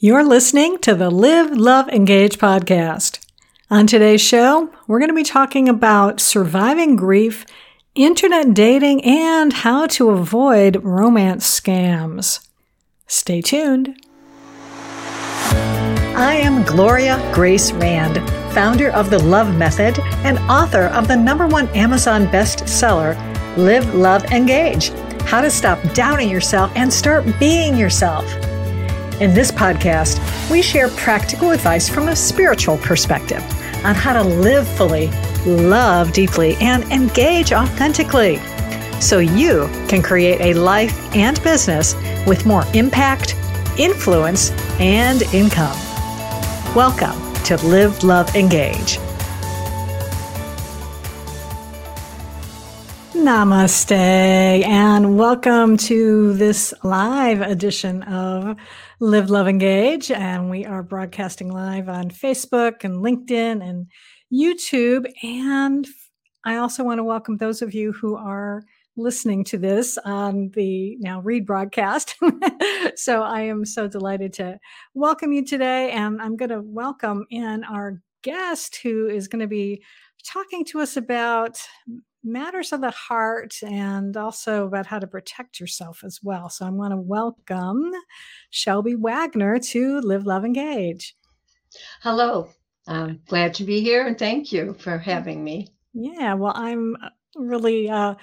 You're listening to the Live, Love, Engage podcast. On today's show, we're going to be talking about surviving grief, internet dating, and how to avoid romance scams. Stay tuned. I am Gloria Grace Rand, founder of the Love Method and author of the number one Amazon bestseller, Live, Love, Engage How to Stop Doubting Yourself and Start Being Yourself. In this podcast, we share practical advice from a spiritual perspective on how to live fully, love deeply, and engage authentically so you can create a life and business with more impact, influence, and income. Welcome to Live, Love, Engage. Namaste, and welcome to this live edition of Live, Love, Engage. And we are broadcasting live on Facebook and LinkedIn and YouTube. And I also want to welcome those of you who are listening to this on the now read broadcast. so I am so delighted to welcome you today. And I'm going to welcome in our guest who is going to be talking to us about matters of the heart and also about how to protect yourself as well. So I want to welcome Shelby Wagner to Live, Love, Engage. Hello. I'm glad to be here and thank you for having me. Yeah, well, I'm uh, really uh,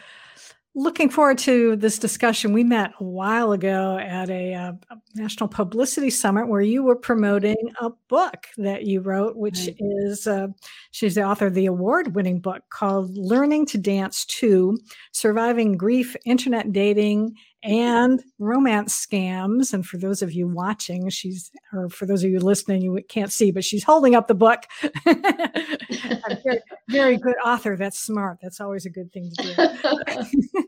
looking forward to this discussion. We met a while ago at a, uh, national publicity summit where you were promoting a book that you wrote, which right. is uh, she's the author of the award-winning book called "Learning to Dance 2: Surviving Grief, Internet Dating, and romance scams. And for those of you watching, she's, or for those of you listening, you can't see, but she's holding up the book. very, very, good author. That's smart. That's always a good thing to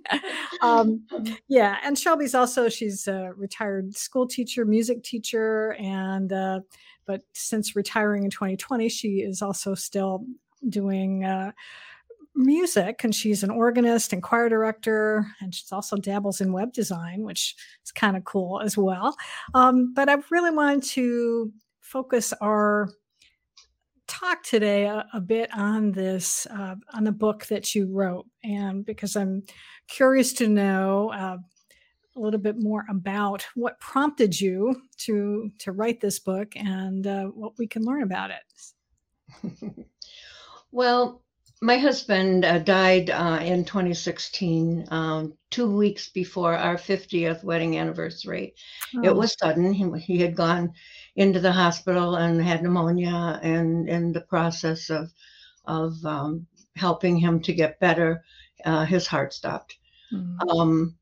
do. um, yeah. And Shelby's also, she's a retired school teacher, music teacher. And, uh, but since retiring in 2020, she is also still doing, uh, music and she's an organist and choir director and she's also dabbles in web design which is kind of cool as well. Um, but i really wanted to focus our talk today a, a bit on this uh, on the book that you wrote and because i'm curious to know uh, a little bit more about what prompted you to to write this book and uh, what we can learn about it. Well my husband uh, died uh, in 2016, um, two weeks before our 50th wedding anniversary. Oh. It was sudden. He, he, had gone into the hospital and had pneumonia, and in the process of of um, helping him to get better, uh, his heart stopped. Mm. Um,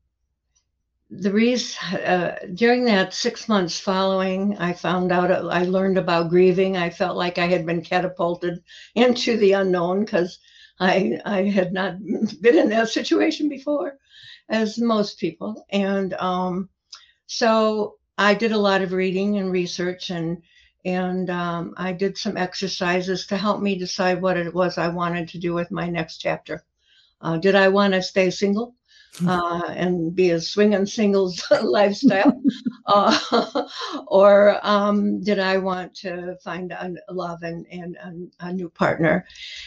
the reason uh, during that six months following, I found out I learned about grieving. I felt like I had been catapulted into the unknown because I I had not been in that situation before, as most people, and um, so I did a lot of reading and research and and um, I did some exercises to help me decide what it was I wanted to do with my next chapter. Uh, did I want to stay single? Uh, and be a swinging singles lifestyle, uh, or um, did I want to find a love and, and a, a, new partner?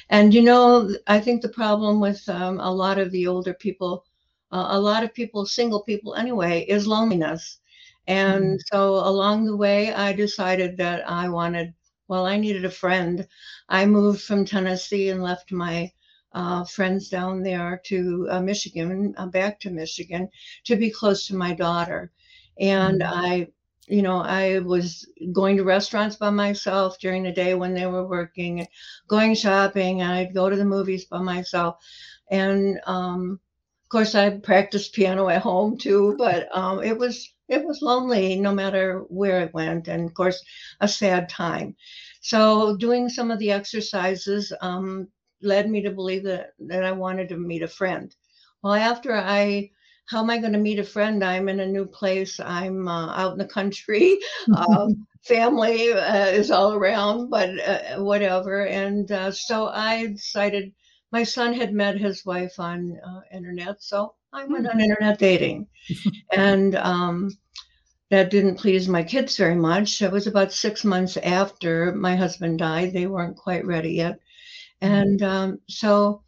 And you know, I think the problem with um, a lot of the older people, uh, a lot of people, single people anyway, is loneliness. And mm-hmm. so along the way, I decided that I wanted, well, I needed a friend. I moved from Tennessee and left my uh, friends down there to uh, Michigan, uh, back to Michigan, to be close to my daughter. And mm-hmm. I, you know, I was going to restaurants by myself during the day when they were working, going shopping. and I'd go to the movies by myself. And um, of course, I practiced piano at home too, but um, it was it was lonely no matter where it went, and of course, a sad time. So, doing some of the exercises, um, led me to believe that that I wanted to meet a friend. Well, after I, how am I going to meet a friend? I'm in a new place. I'm uh, out in the country. Um, family uh, is all around, but uh, whatever. And uh, so I decided. My son had met his wife on uh, internet, so I went on hmm. internet dating, and um, that didn't please my kids very much. It was about six months after my husband died. They weren't quite ready yet. And um, so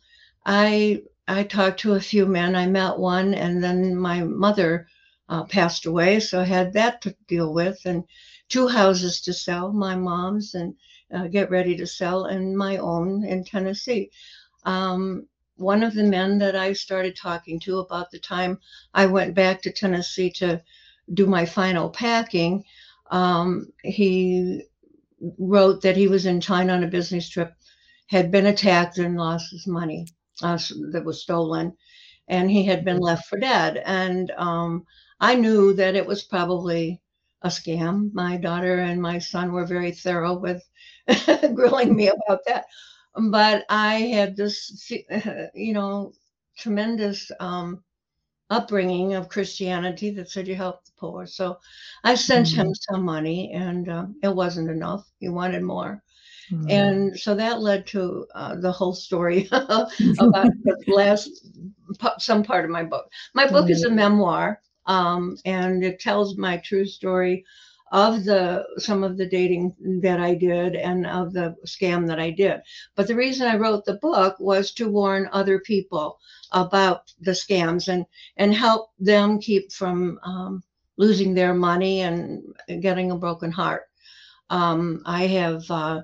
I I talked to a few men. I met one, and then my mother uh, passed away, so I had that to deal with, and two houses to sell, my mom's, and uh, get ready to sell, and my own in Tennessee. Um, one of the men that I started talking to about the time I went back to Tennessee to do my final packing, um, he wrote that he was in China on a business trip, had been attacked and lost his money uh, that was stolen, and he had been left for dead. And um, I knew that it was probably a scam. My daughter and my son were very thorough with grilling me about that. But I had this, you know, tremendous um, upbringing of Christianity that said you help the poor. So I sent mm-hmm. him some money, and uh, it wasn't enough. He wanted more. Mm-hmm. And so that led to uh, the whole story about the last some part of my book. My book mm-hmm. is a memoir, um, and it tells my true story of the some of the dating that I did and of the scam that I did. But the reason I wrote the book was to warn other people about the scams and and help them keep from um, losing their money and getting a broken heart. Um, I have uh,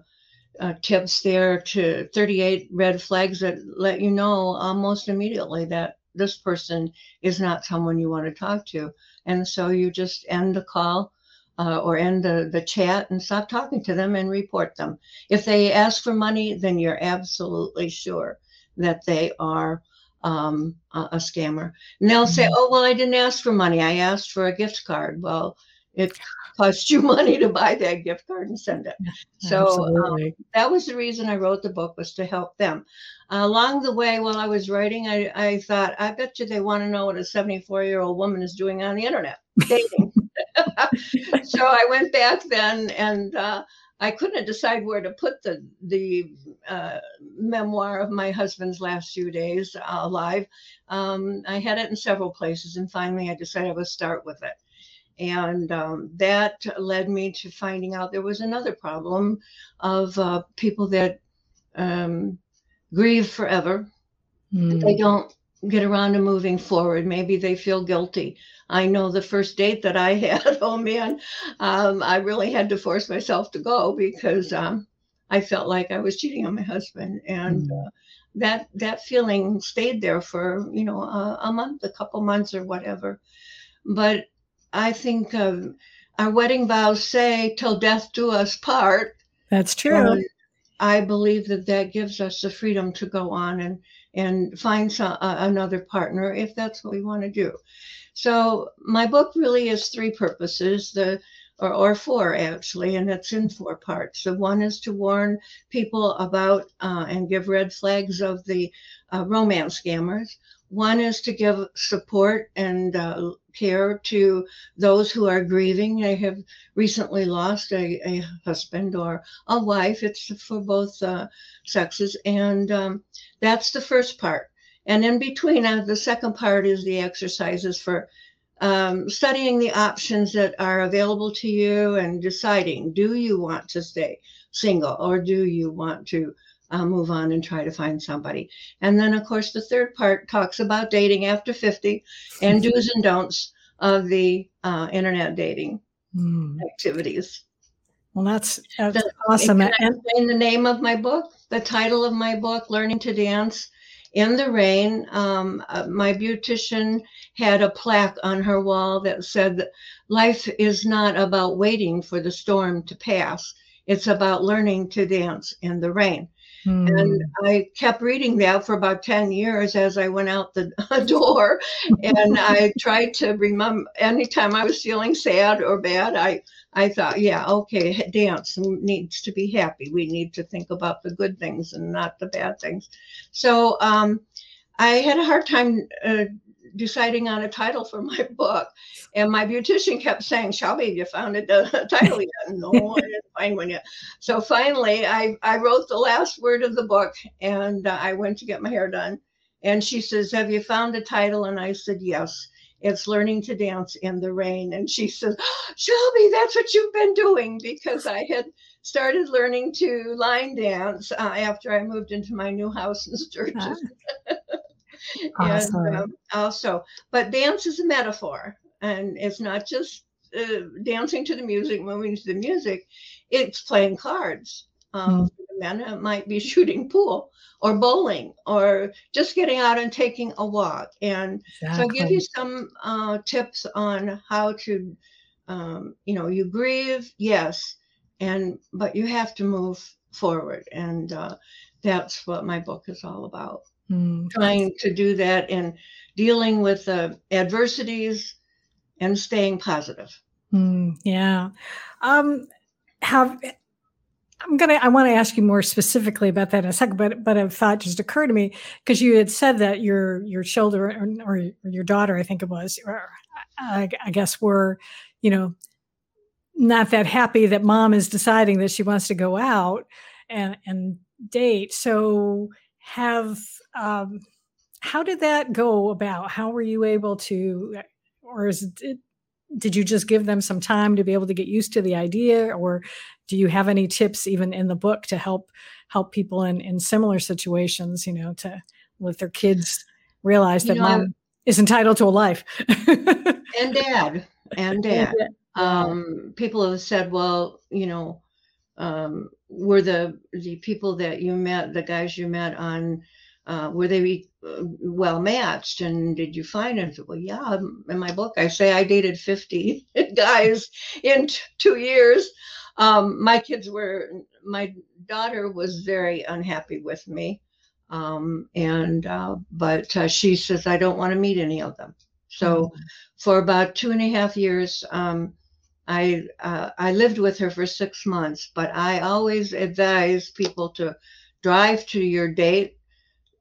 uh, tips there to 38 red flags that let you know almost immediately that this person is not someone you want to talk to. And so you just end the call uh, or end the, the chat and stop talking to them and report them. If they ask for money, then you're absolutely sure that they are um, a, a, scammer. And they'll say, mm-hmm. oh, well, I didn't ask for money. I asked for a gift card. Well, it cost you money to buy that gift card and send it. So um, that was the reason I wrote the book was to help them. Uh, along the way, while I was writing, I, I thought, I bet you they want to know what a 74 year old woman is doing on the internet, dating. so I went back then and uh, I couldn't decide where to put the the uh, memoir of my husband's last few days uh, alive. Um, I had it in several places, and finally I decided I would start with it. And um, that led me to finding out there was another problem of uh, people that um, grieve forever. Mm. They don't get around to moving forward. Maybe they feel guilty. I know the first date that I had, oh man, um, I really had to force myself to go because um, I felt like I was cheating on my husband. And mm. uh, that that feeling stayed there for, you know, a, a month, a couple months or whatever. But I think um, our wedding vows say, till death do us part. That's true. I believe that that gives us the freedom to go on and and find some, uh, another partner if that's what we want to do. So my book really is three purposes, the or, or four actually, and it's in four parts. The one is to warn people about uh, and give red flags of the uh, romance scammers. One is to give support and uh, care to those who are grieving. They have recently lost a, a husband or a wife. It's for both uh, sexes. And um, that's the first part. And in between, uh, the second part is the exercises for um, studying the options that are available to you and deciding do you want to stay single or do you want to uh, move on and try to find somebody. And then, of course, the third part talks about dating after 50 and do's and don'ts of the uh, internet dating mm. activities. Well, that's, that's the, awesome. And the name of my book, the title of my book, Learning to Dance in the Rain. Um, uh, my beautician had a plaque on her wall that said, Life is not about waiting for the storm to pass, it's about learning to dance in the rain. And hmm. I kept reading that for about 10 years as I went out the door. and I tried to remember anytime I was feeling sad or bad, I, I thought, yeah, okay, dance needs to be happy. We need to think about the good things and not the bad things. So um, I had a hard time uh, deciding on a title for my book. And my beautician kept saying, Shelby, you found a, a title yet? no, I didn't find one yet. So finally, I, I wrote the last word of the book and uh, I went to get my hair done. And she says, Have you found a title? And I said, Yes. it's learning to dance in the rain. And she says, Shelby, that's what you've been doing because I had started learning to line dance uh, after I moved into my new house in Sturgis. Ah. awesome. and um, also, but dance is a metaphor, and it's not just uh, dancing to the music, moving to the music. It's playing cards. Um, mm. men, it might be shooting pool or bowling or just getting out and taking a walk. And exactly. so I give you some uh, tips on how to, um, you know, you grieve, yes, and but you have to move forward, and uh, that's what my book is all about. Mm. Trying to do that and dealing with the adversities and staying positive. Mm, yeah. Um, have I'm gonna. I want to ask you more specifically about that in a second, but but a thought just occurred to me because you had said that your your children or, or your daughter, I think it was, or I, I guess were, you know, not that happy that mom is deciding that she wants to go out and and date. So have um, how did that go about? How were you able to, or is it did you just give them some time to be able to get used to the idea or do you have any tips even in the book to help help people in in similar situations you know to let their kids realize that you know, mom is entitled to a life? And dad and dad. um, people have said well you know um, were the the people that you met the guys you met on uh, were they uh, well matched? And did you find it well yeah in my book i say i dated 50 guys in t- two years. Um, my kids were my daughter was very unhappy with me um, and uh, but uh, she says i don't want to meet any of them. So mm-hmm. for about two and a half years um, I uh, I lived with her for six months, but I always advise people to drive to your date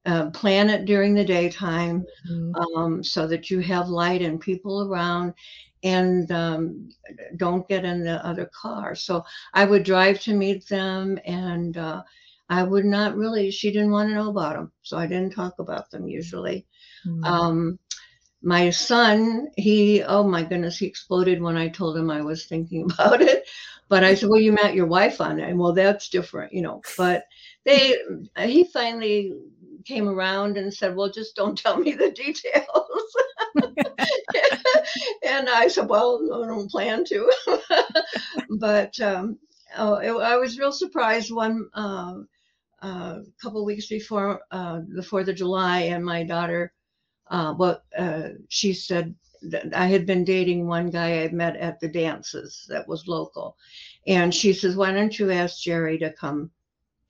uh, plan it during the daytime mm-hmm. um, so that you have light and people around and um, don't get in the other car. So I would drive to meet them and uh, I would not really, she didn't want to know about them. So I didn't talk about them usually. Mm-hmm. Um, my son, he, oh my goodness, he exploded when I told him I was thinking about it. But I said, well, you met your wife on it. And well, that's different, you know. But they, he finally came around and said, Well, just don't tell me the details. and I said, Well, I don't plan to. but um, oh, it, I was real surprised one uh, uh, couple weeks before uh, the 4th of July, and my daughter, uh, well, uh, she said, I had been dating one guy I met at the dances that was local. And she says, Why don't you ask Jerry to come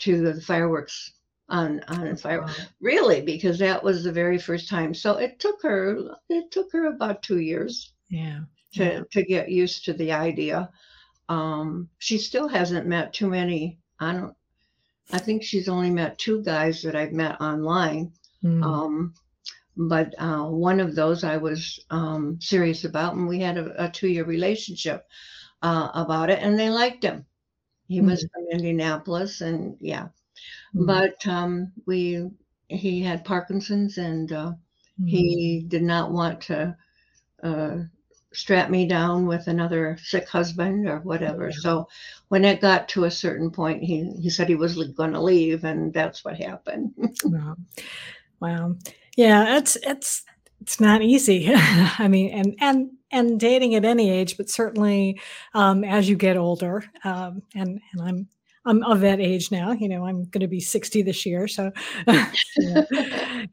to the fireworks on on fire wow. really because that was the very first time so it took her it took her about two years yeah to yeah. to get used to the idea um she still hasn't met too many i don't i think she's only met two guys that i've met online mm. um but uh, one of those I was um, serious about, and we had a, a two-year relationship uh, about it, and they liked him. He mm. was from Indianapolis, and yeah, Mm-hmm. But um, we he had Parkinson's and uh, mm-hmm. he did not want to uh, strap me down with another sick husband or whatever. Yeah. So when it got to a certain point, he he said he was going to leave, and that's what happened. wow. wow, yeah, it's it's it's not easy. I mean, and and and dating at any age, but certainly um, as you get older, um, and and I'm I'm of that age now. You know, I'm going to be 60 this year, so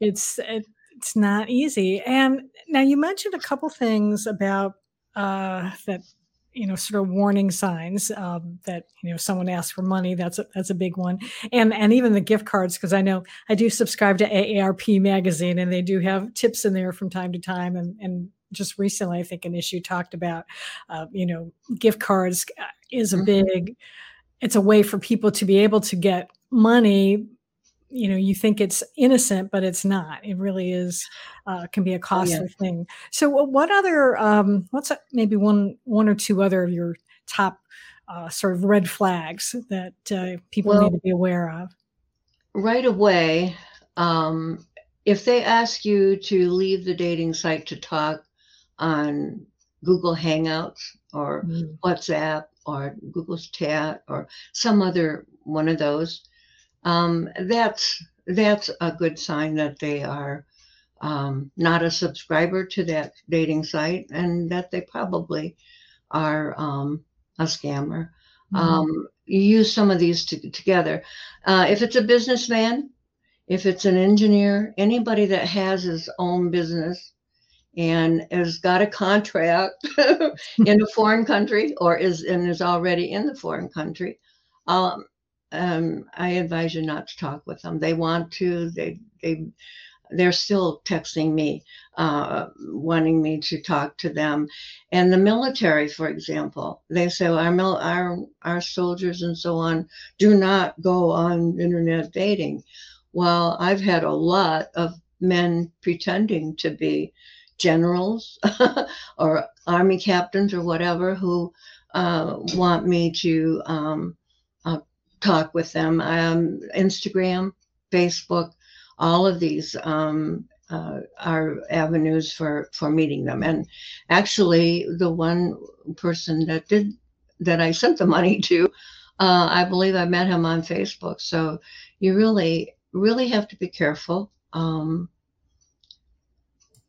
it's it, it's not easy. And now you mentioned a couple things about uh, that you know sort of warning signs um, that you know someone asks for money that's a, that's a big one and and even the gift cards because i know i do subscribe to aarp magazine and they do have tips in there from time to time and and just recently i think an issue talked about uh, you know gift cards uh, is a mm-hmm. big it's a way for people to be able to get money you know you think it's innocent but it's not it really is uh, can be a costly oh, yeah. thing so what other um, what's maybe one one or two other of your top uh, sort of red flags that uh, people well, need to be aware of right away um, if they ask you to leave the dating site to talk on Google Hangouts or mm. WhatsApp or Google's Chat or some other one of those, um, that's that's a good sign that they are um, not a subscriber to that dating site and that they probably are um, a scammer. Mm-hmm. Um, use some of these to, together. Uh, if it's a businessman, if it's an engineer, anybody that has his own business and has got a contract in a foreign country or is and is already in the foreign country, um, um, I advise you not to talk with them. They want to. They they they're still texting me, uh, wanting me to talk to them. And the military, for example, they say well, our, our, our soldiers and so on do not go on internet dating. Well, I've had a lot of men pretending to be generals or army captains or whatever who uh, want me to um, uh, talk with them. Um, Instagram, Facebook, all of these um, uh, are avenues for for meeting them. And actually, the one person that did that I sent the money to, uh, I believe I met him on Facebook. So you really really have to be careful. Um,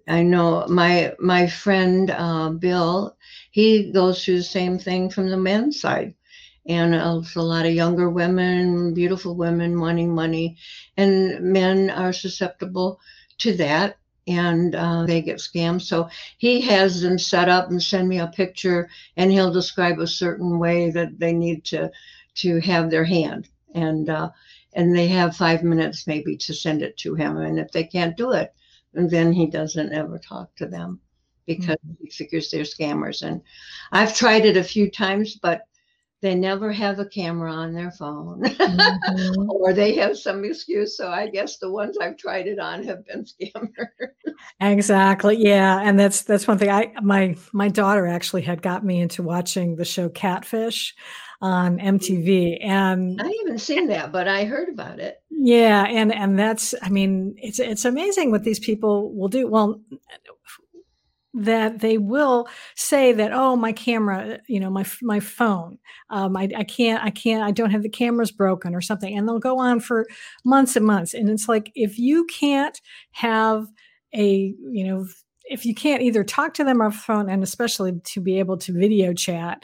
I know my my friend uh, Bill, he goes through the same thing from the men's side and a lot of younger women, beautiful women wanting money, and men are susceptible to that and uh, they get scammed. So he has them set up and send me a picture, and he'll describe a certain way that they need to to have their hand, and uh, and they have five minutes maybe to send it to him, and if they can't do it, then he doesn't ever talk to them because mm-hmm. he figures they're scammers. And I've tried it a few times, but they never have a camera on their phone. Mm-hmm. or they have some excuse so i guess the ones i've tried it on have been scammers exactly yeah and that's that's one thing i my my daughter actually had got me into watching the show catfish on mtv and i haven't seen that but i heard about it. Yeah and and that's i mean it's it's amazing what these people will do. Well that they will say that oh my camera you know my my phone um, I, I can't i can't i don't have the cameras broken or something and they'll go on for months and months and it's like if you can't have a you know if you can't either talk to them on the phone and especially to be able to video chat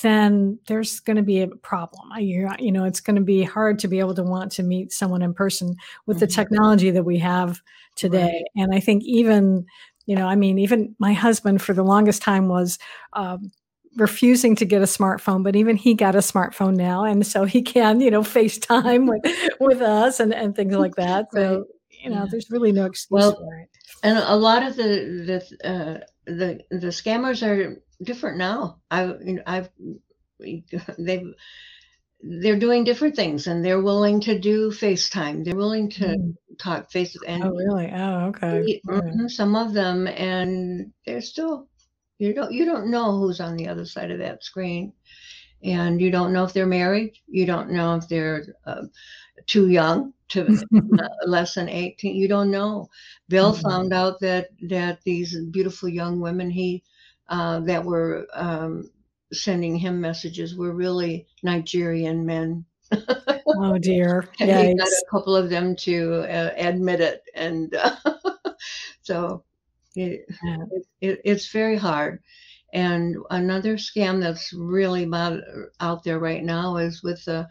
then there's going to be a problem. I, you know, it's going to be hard to be able to want to meet someone in person with mm-hmm. the technology that we have today. Right. And I think even you know, I mean, even my husband for the longest time was um, refusing to get a smartphone, but even he got a smartphone now, and so he can, you know, FaceTime with with us and and things like that. So right. you know, yeah. there's really no excuse well, for it. And a lot of the the uh, the the scammers are different now. I you know, I've they've they're doing different things and they're willing to do FaceTime. They're willing to mm. talk face and oh really? Oh okay. Mm-hmm, some of them and they're still you don't you don't know who's on the other side of that screen. And you don't know if they're married. You don't know if they're uh, too young to uh, less than 18. You don't know. Bill mm-hmm. found out that that these beautiful young women he uh, that were um, sending him messages were really Nigerian men. oh dear! he got a couple of them to uh, admit it, and uh, so it, yeah. it, it, it's very hard. And another scam that's really out there right now is with the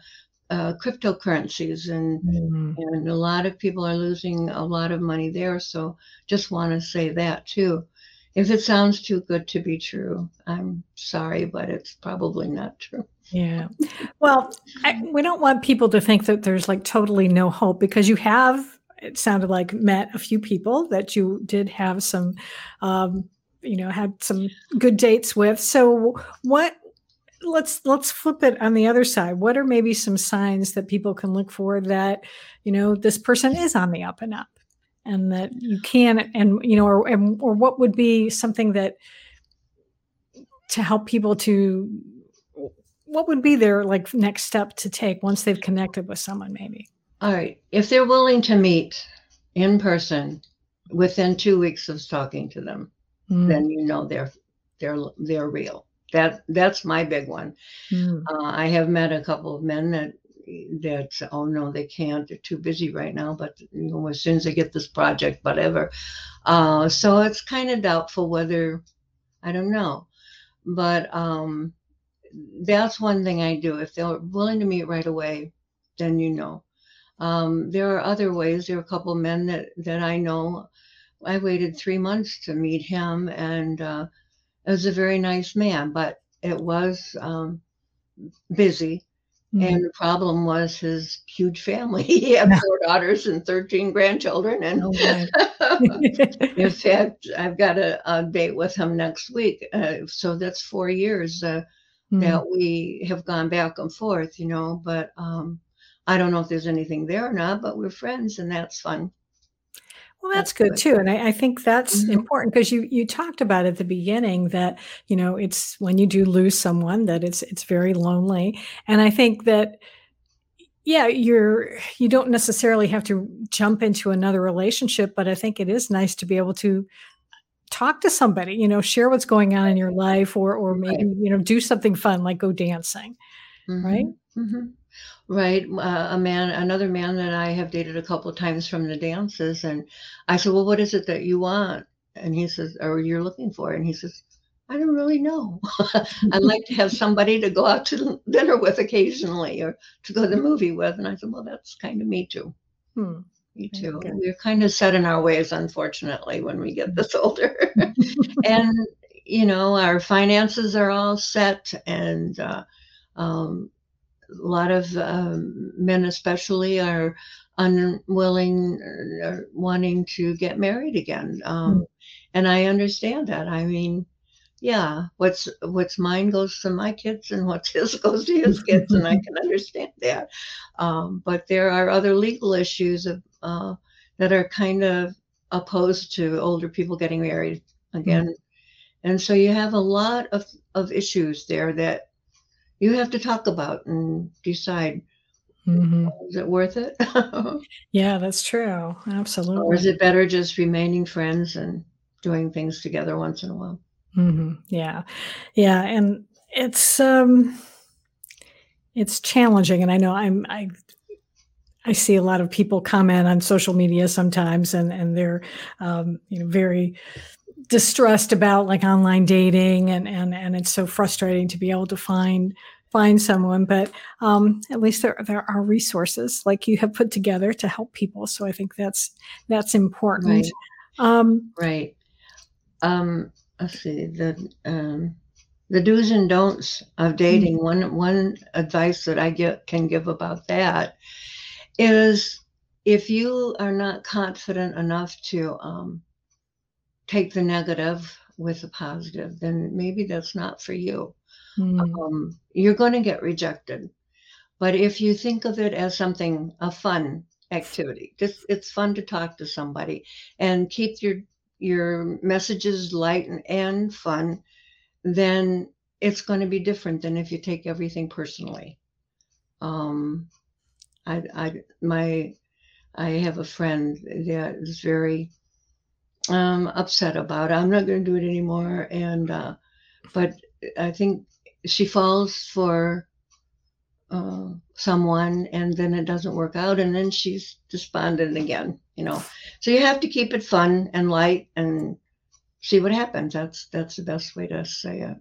uh, cryptocurrencies, and mm. and a lot of people are losing a lot of money there. So just want to say that too if it sounds too good to be true, I'm sorry, but it's probably not true. Yeah. Well, I, we don't want people to think that there's like totally no hope because you have, it sounded like, met a few people that you did have some, um, you know, had some good dates with. So, what, let's let's flip it on the other side what are maybe some signs that people can look for that you know this person is on the up and up and that you can and you know or or what would be something that to help people to what would be their like next step to take once they've connected with someone maybe all right if they're willing to meet in person within two weeks of talking to them mm. then you know they're they're they're real. That that's my big one. Mm. Uh, I have met a couple of men that that oh no they can't they're too busy right now but you know as soon as they get this project whatever. Uh, so it's kind of doubtful whether i don't know. But um, that's one thing i do. If they're willing to meet right away then you know. Um, there are other ways. There are a couple men that that i know. I waited three months to meet him and uh, it was a very nice man but it was um, busy Mm-hmm. And the problem was his huge family. He had four daughters and 13 grandchildren. And oh in fact, I've got a, a, date with him next week. Uh, so that's four years uh, mm-hmm. that we have gone back and forth, you know. But um, I don't know if there's anything there or not, but we're friends and that's fun. Well, that's good too, and I, I think that's mm-hmm. important because you you talked about at the beginning that you know it's when you do lose someone that it's it's very lonely, and I think that yeah you're you don't necessarily have to jump into another relationship, but I think it is nice to be able to talk to somebody, you know, share what's going on in your life, or or maybe you know do something fun like go dancing, mm-hmm. right? Mm-hmm. Right. Uh, a man, another man that I have dated a couple of times from the dances. And I said, Well, what is it that you want? And he says, Or you're looking for? And he says, I don't really know. I'd like to have somebody to go out to dinner with occasionally or to go to the movie with. And I said, Well, that's kind of me too. Hmm. Me too. Okay. We're kind of set in our ways, unfortunately, when we get this older. and, you know, our finances are all set and, uh, um, a lot of um, men, especially, are unwilling or uh, wanting to get married again. Um, mm. And I understand that. I mean, yeah, what's what's mine goes to my kids, and what's his goes to his kids, and I can understand that. Um, but there are other legal issues of, uh, that are kind of opposed to older people getting married again. Mm. And so you have a lot of, of issues there that you have to talk about and decide. Mm-hmm. is it worth it? Yeah that's true. Absolutely. Or is it better just remaining friends and doing things together once in a while? Mm-hmm. yeah. Yeah and it's um it's challenging and i know i'm i I see a lot of people comment on social media sometimes, and and they're um, you know very distressed about like online dating and and and it's so frustrating to be able to find find someone but um, at least there there are resources like you have put together to help people so i think that's that's important. Right. Um, right. Um, let's see the um, the do's and don'ts of dating. Mm-hmm. one one advice that i get can give about that is if you are not confident enough to um, take the negative with the positive, then maybe that's not for you. Mm. Um, you're going to get rejected. But if you think of it as something, a fun activity, just it's fun to talk to somebody and keep your your messages light and, and fun, then it's going to be different than if you take everything personally. Um, I, I, my, I have a friend that is very um, upset about it. I'm not going to do it anymore. And, uh, but I think she falls for uh, someone and then it doesn't work out and then she's despondent again, you know. So you have to keep it fun and light and see what happens. That's that's the best way to say it.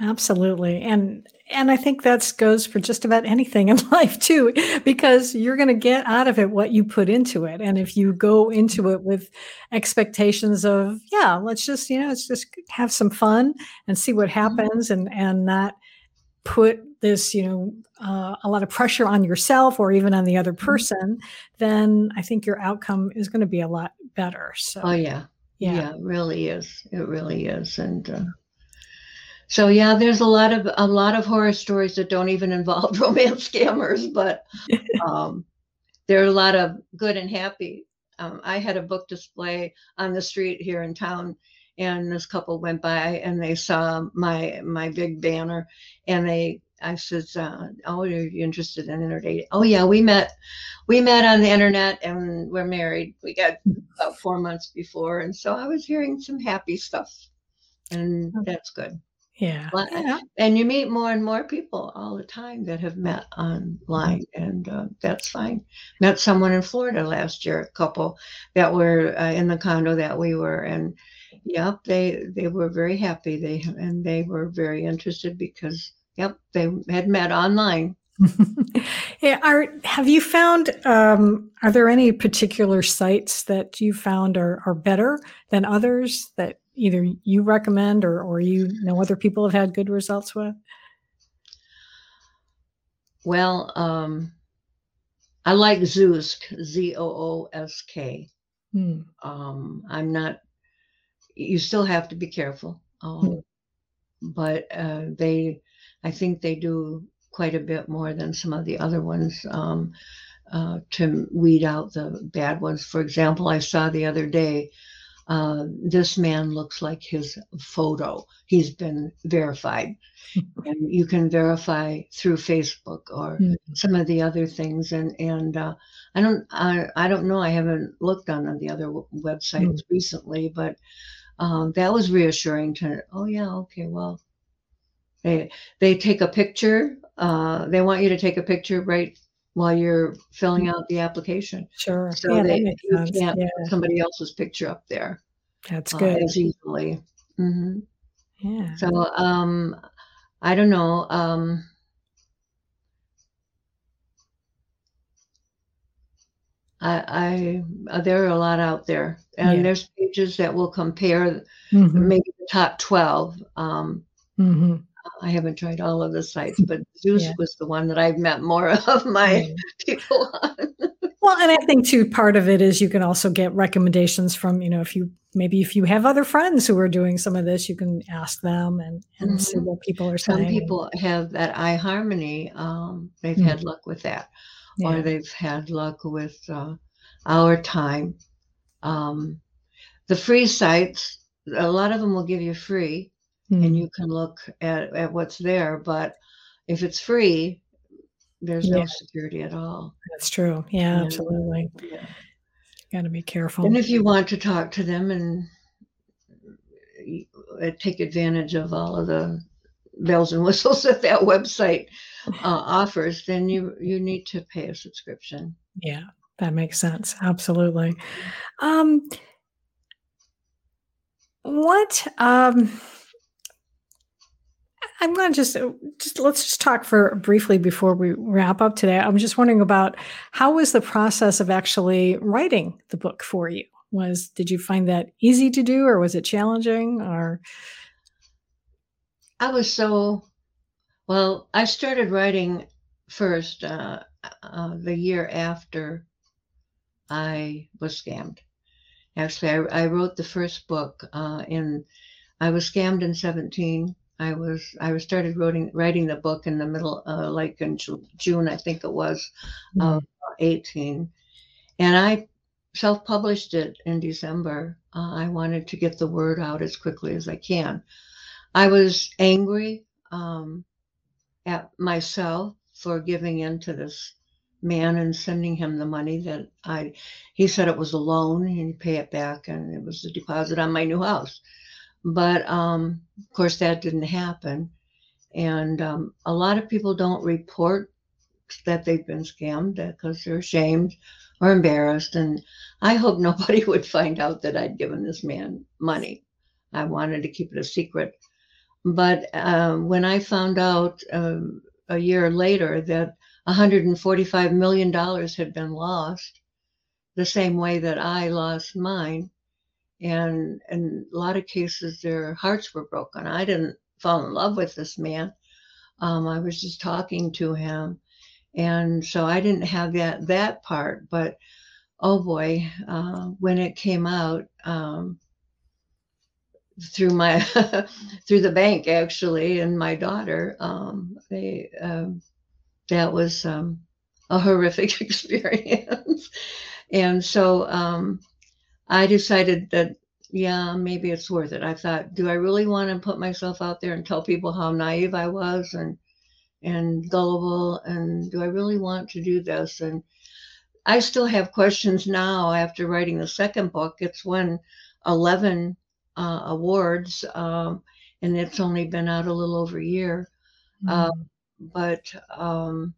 Absolutely. And and I think that goes for just about anything in life too, because you're going to get out of it what you put into it. And if you go into it with expectations of, yeah, let's just, you know, let's just have some fun and see what mm-hmm. happens and, and not put this, you know, uh, a lot of pressure on yourself or even on the other mm-hmm. person, then I think your outcome is going to be a lot better. So, oh, yeah. Yeah, yeah it really is. It really is. And, uh, so yeah, there's a lot of a lot of horror stories that don't even involve romance scammers, but um, there are a lot of good and happy. Um, I had a book display on the street here in town, and this couple went by and they saw my my big banner, and they I said, uh, "Oh, are you interested in internet?" Oh yeah, we met. We met on the internet and we're married. We got about four months before, and so I was hearing some happy stuff, and that's good. Yeah. Yeah. And you meet more and more people all the time that have met online, and uh, that's fine. Met someone in Florida last year, a couple that were uh, in the condo that we were, and yep, they they were very happy. They and they were very interested because yep, they had met online. yeah, are have you found? Um, are there any particular sites that you found are are better than others that either you recommend or, or you know other people have had good results with? Well, um, I like Zoosk, Z O O S K. Hmm. Um, I'm not, you still have to be careful. Um, hmm. But uh, they, I think they do quite a bit more than some of the other ones um, uh, to weed out the bad ones. For example, I saw the other day uh, this man looks like his photo. He's been verified. and you can verify through Facebook or mm-hmm. some of the other things. And and uh, I don't I, I don't know. I haven't looked on the other websites mm-hmm. recently, but um, that was reassuring to. Oh yeah, okay, well, they they take a picture. Uh, they want you to take a picture right while you're filling out the application. Sure. So yeah, they, you sense. can't yeah. put somebody else's picture up there. That's uh, good. as easily. Mm-hmm. Yeah. So um, I don't know. Um, I, I uh, there are a lot out there, and yeah. there's pages that will compare mm-hmm. maybe the top twelve. Um, mm-hmm. I haven't tried all of the sites, but Zoosk yeah. was the one that I've met more of my people on. well, and I think too, part of it is you can also get recommendations from, you know, if you maybe if you have other friends who are doing some of this, you can ask them and, and mm-hmm. see what people are saying. Some people have that eHarmony. Um, they've mm-hmm. had luck with that, yeah. or they've had luck with uh, OurTime. Um, the free sites, a lot of them will give you free mm. and you can look at, at what's there. But if it's free, there's yeah. no security at all. That's true. Yeah, and, absolutely. Yeah. Got to be careful. And if you want to talk to them and uh, take advantage of all of the bells and whistles that that website uh, offers, then you you need to pay a subscription. Yeah, that makes sense. Absolutely. Um, what um, I'm going to just uh, just let's just talk for briefly before we wrap up today. I'm just wondering about how was the process of actually writing the book for you? Was did you find that easy to do, or was it challenging? Or I was so well. I started writing first uh, uh, the year after I was scammed. Actually, I, I wrote the first book uh, in. I was scammed in 17 I was I was started writing writing the book in the middle, uh, like in June, I think it was, mm-hmm. of 18, and I self-published it in December. Uh, I wanted to get the word out as quickly as I can. I was angry um, at myself for giving in to this man and sending him the money that I. He said it was a loan and he'd pay it back, and it was a deposit on my new house. But um, of course, that didn't happen. And um, a lot of people don't report that they've been scammed because they're ashamed or embarrassed. And I hope nobody would find out that I'd given this man money. I wanted to keep it a secret. But uh, when I found out um, a year later that $145 million had been lost, the same way that I lost mine, and in a lot of cases their hearts were broken. I didn't fall in love with this man. Um, i was just talking to him and so i didn't have that that part but oh boy uh, when it came out um, through my through the bank actually and my daughter um, they um, that was um, a horrific experience. And so um, I decided that, yeah, maybe it's worth it. I thought, do I really want to put myself out there and tell people how naive I was and and gullible and do I really want to do this? And I still have questions now after writing the second book. It's won 11 uh, awards, um, and it's only been out a little over a year. Mm. Uh, but um,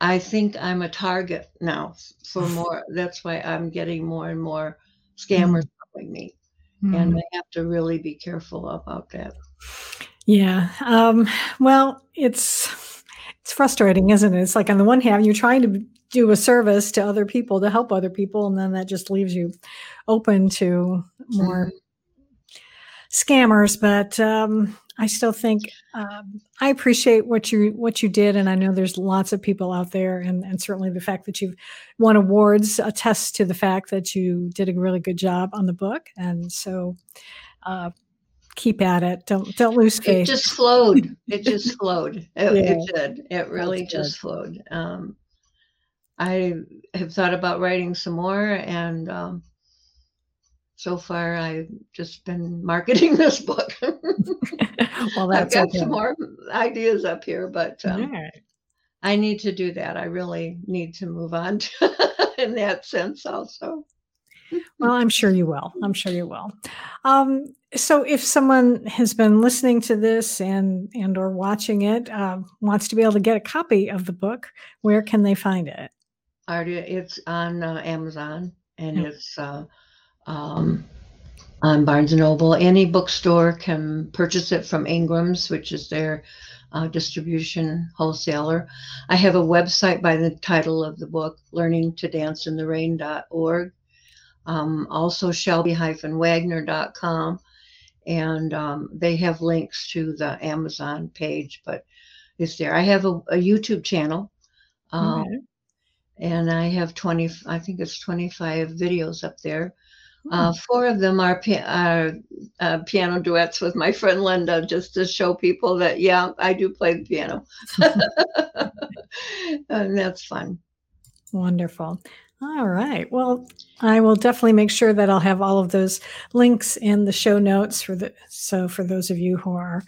I think I'm a target now for more. That's why I'm getting more and more scammers mm. calling me, mm. and I have to really be careful about that. Yeah. Um, well, it's it's frustrating, isn't it? It's like on the one hand, you're trying to do a service to other people to help other people, and then that just leaves you open to more mm-hmm. Scammers. But um, I still think um, I appreciate what you what you did, and I know there's lots of people out there, and, and certainly the fact that you've won awards attests to the fact that you did a really good job on the book, and so uh, keep at it. Don't don't lose faith. It just flowed. It just flowed. It, yeah. it did. It really That's just good. flowed. Um, I have thought about writing some more, and um, so far I've just been marketing this book. well, that's I've got okay. some more ideas up here, but um, right. I need to do that. I really need to move on to, in that sense, also. well, I'm sure you will. I'm sure you will. Um, so, if someone has been listening to this and and or watching it, uh, wants to be able to get a copy of the book, where can they find it? It's on uh, Amazon and yeah. it's uh, um, on Barnes and Noble. Any bookstore can purchase it from Ingram's, which is their uh, distribution wholesaler. I have a website by the title of the book, learningtodanceintherain.org. Um, also, shelby-wagner.com. And um, they have links to the Amazon page, but it's there. I have a, a YouTube channel. Um, okay. And I have 20, I think it's 25 videos up there. Uh, hmm. four of them are, are uh, piano duets with my friend Linda, just to show people that, yeah, I do play the piano. and that's fun. Wonderful. All right. Well, I will definitely make sure that I'll have all of those links in the show notes for the. So for those of you who are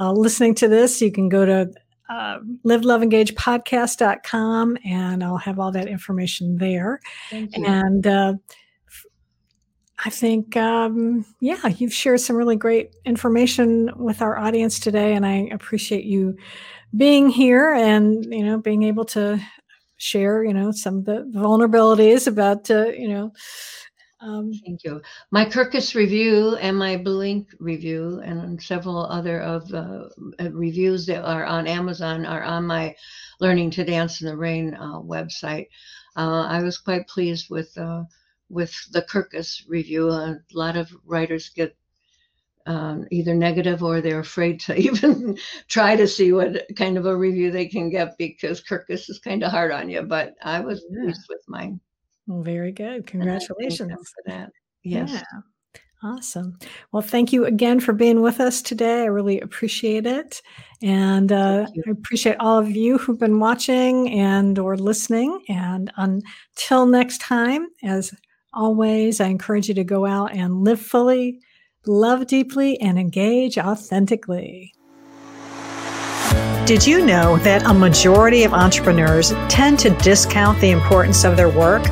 uh, listening to this, you can go to uh, live love and I'll have all that information there. And uh, I think, um, yeah, you've shared some really great information with our audience today, and I appreciate you being here and you know being able to share you know some of the vulnerabilities about uh, you know. Um, Thank you. My Kirkus review and my BlueInk review and several other of the uh, reviews that are on Amazon are on my Learning to Dance in the Rain uh, website. Uh, I was quite pleased with uh, with the Kirkus review. A lot of writers get um, either negative or they're afraid to even try to see what kind of a review they can get because Kirkus is kind of hard on you. But I was yeah. pleased with mine. Well, very good. Congratulations for that. Yes. Yeah. Awesome. Well, thank you again for being with us today. I really appreciate it. And uh, I appreciate all of you who've been watching and or listening. And until next time, as always, I encourage you to go out and live fully, love deeply, and engage authentically. Did you know that a majority of entrepreneurs tend to discount the importance of their work?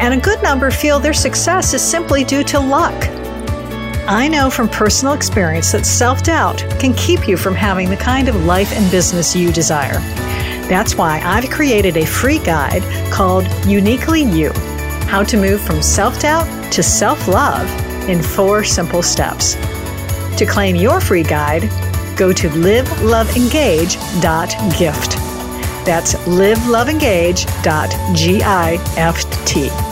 And a good number feel their success is simply due to luck. I know from personal experience that self doubt can keep you from having the kind of life and business you desire. That's why I've created a free guide called Uniquely You how to move from self doubt to self love in four simple steps. To claim your free guide, go to liveloveengage.gift. That's liveloveengage.gift.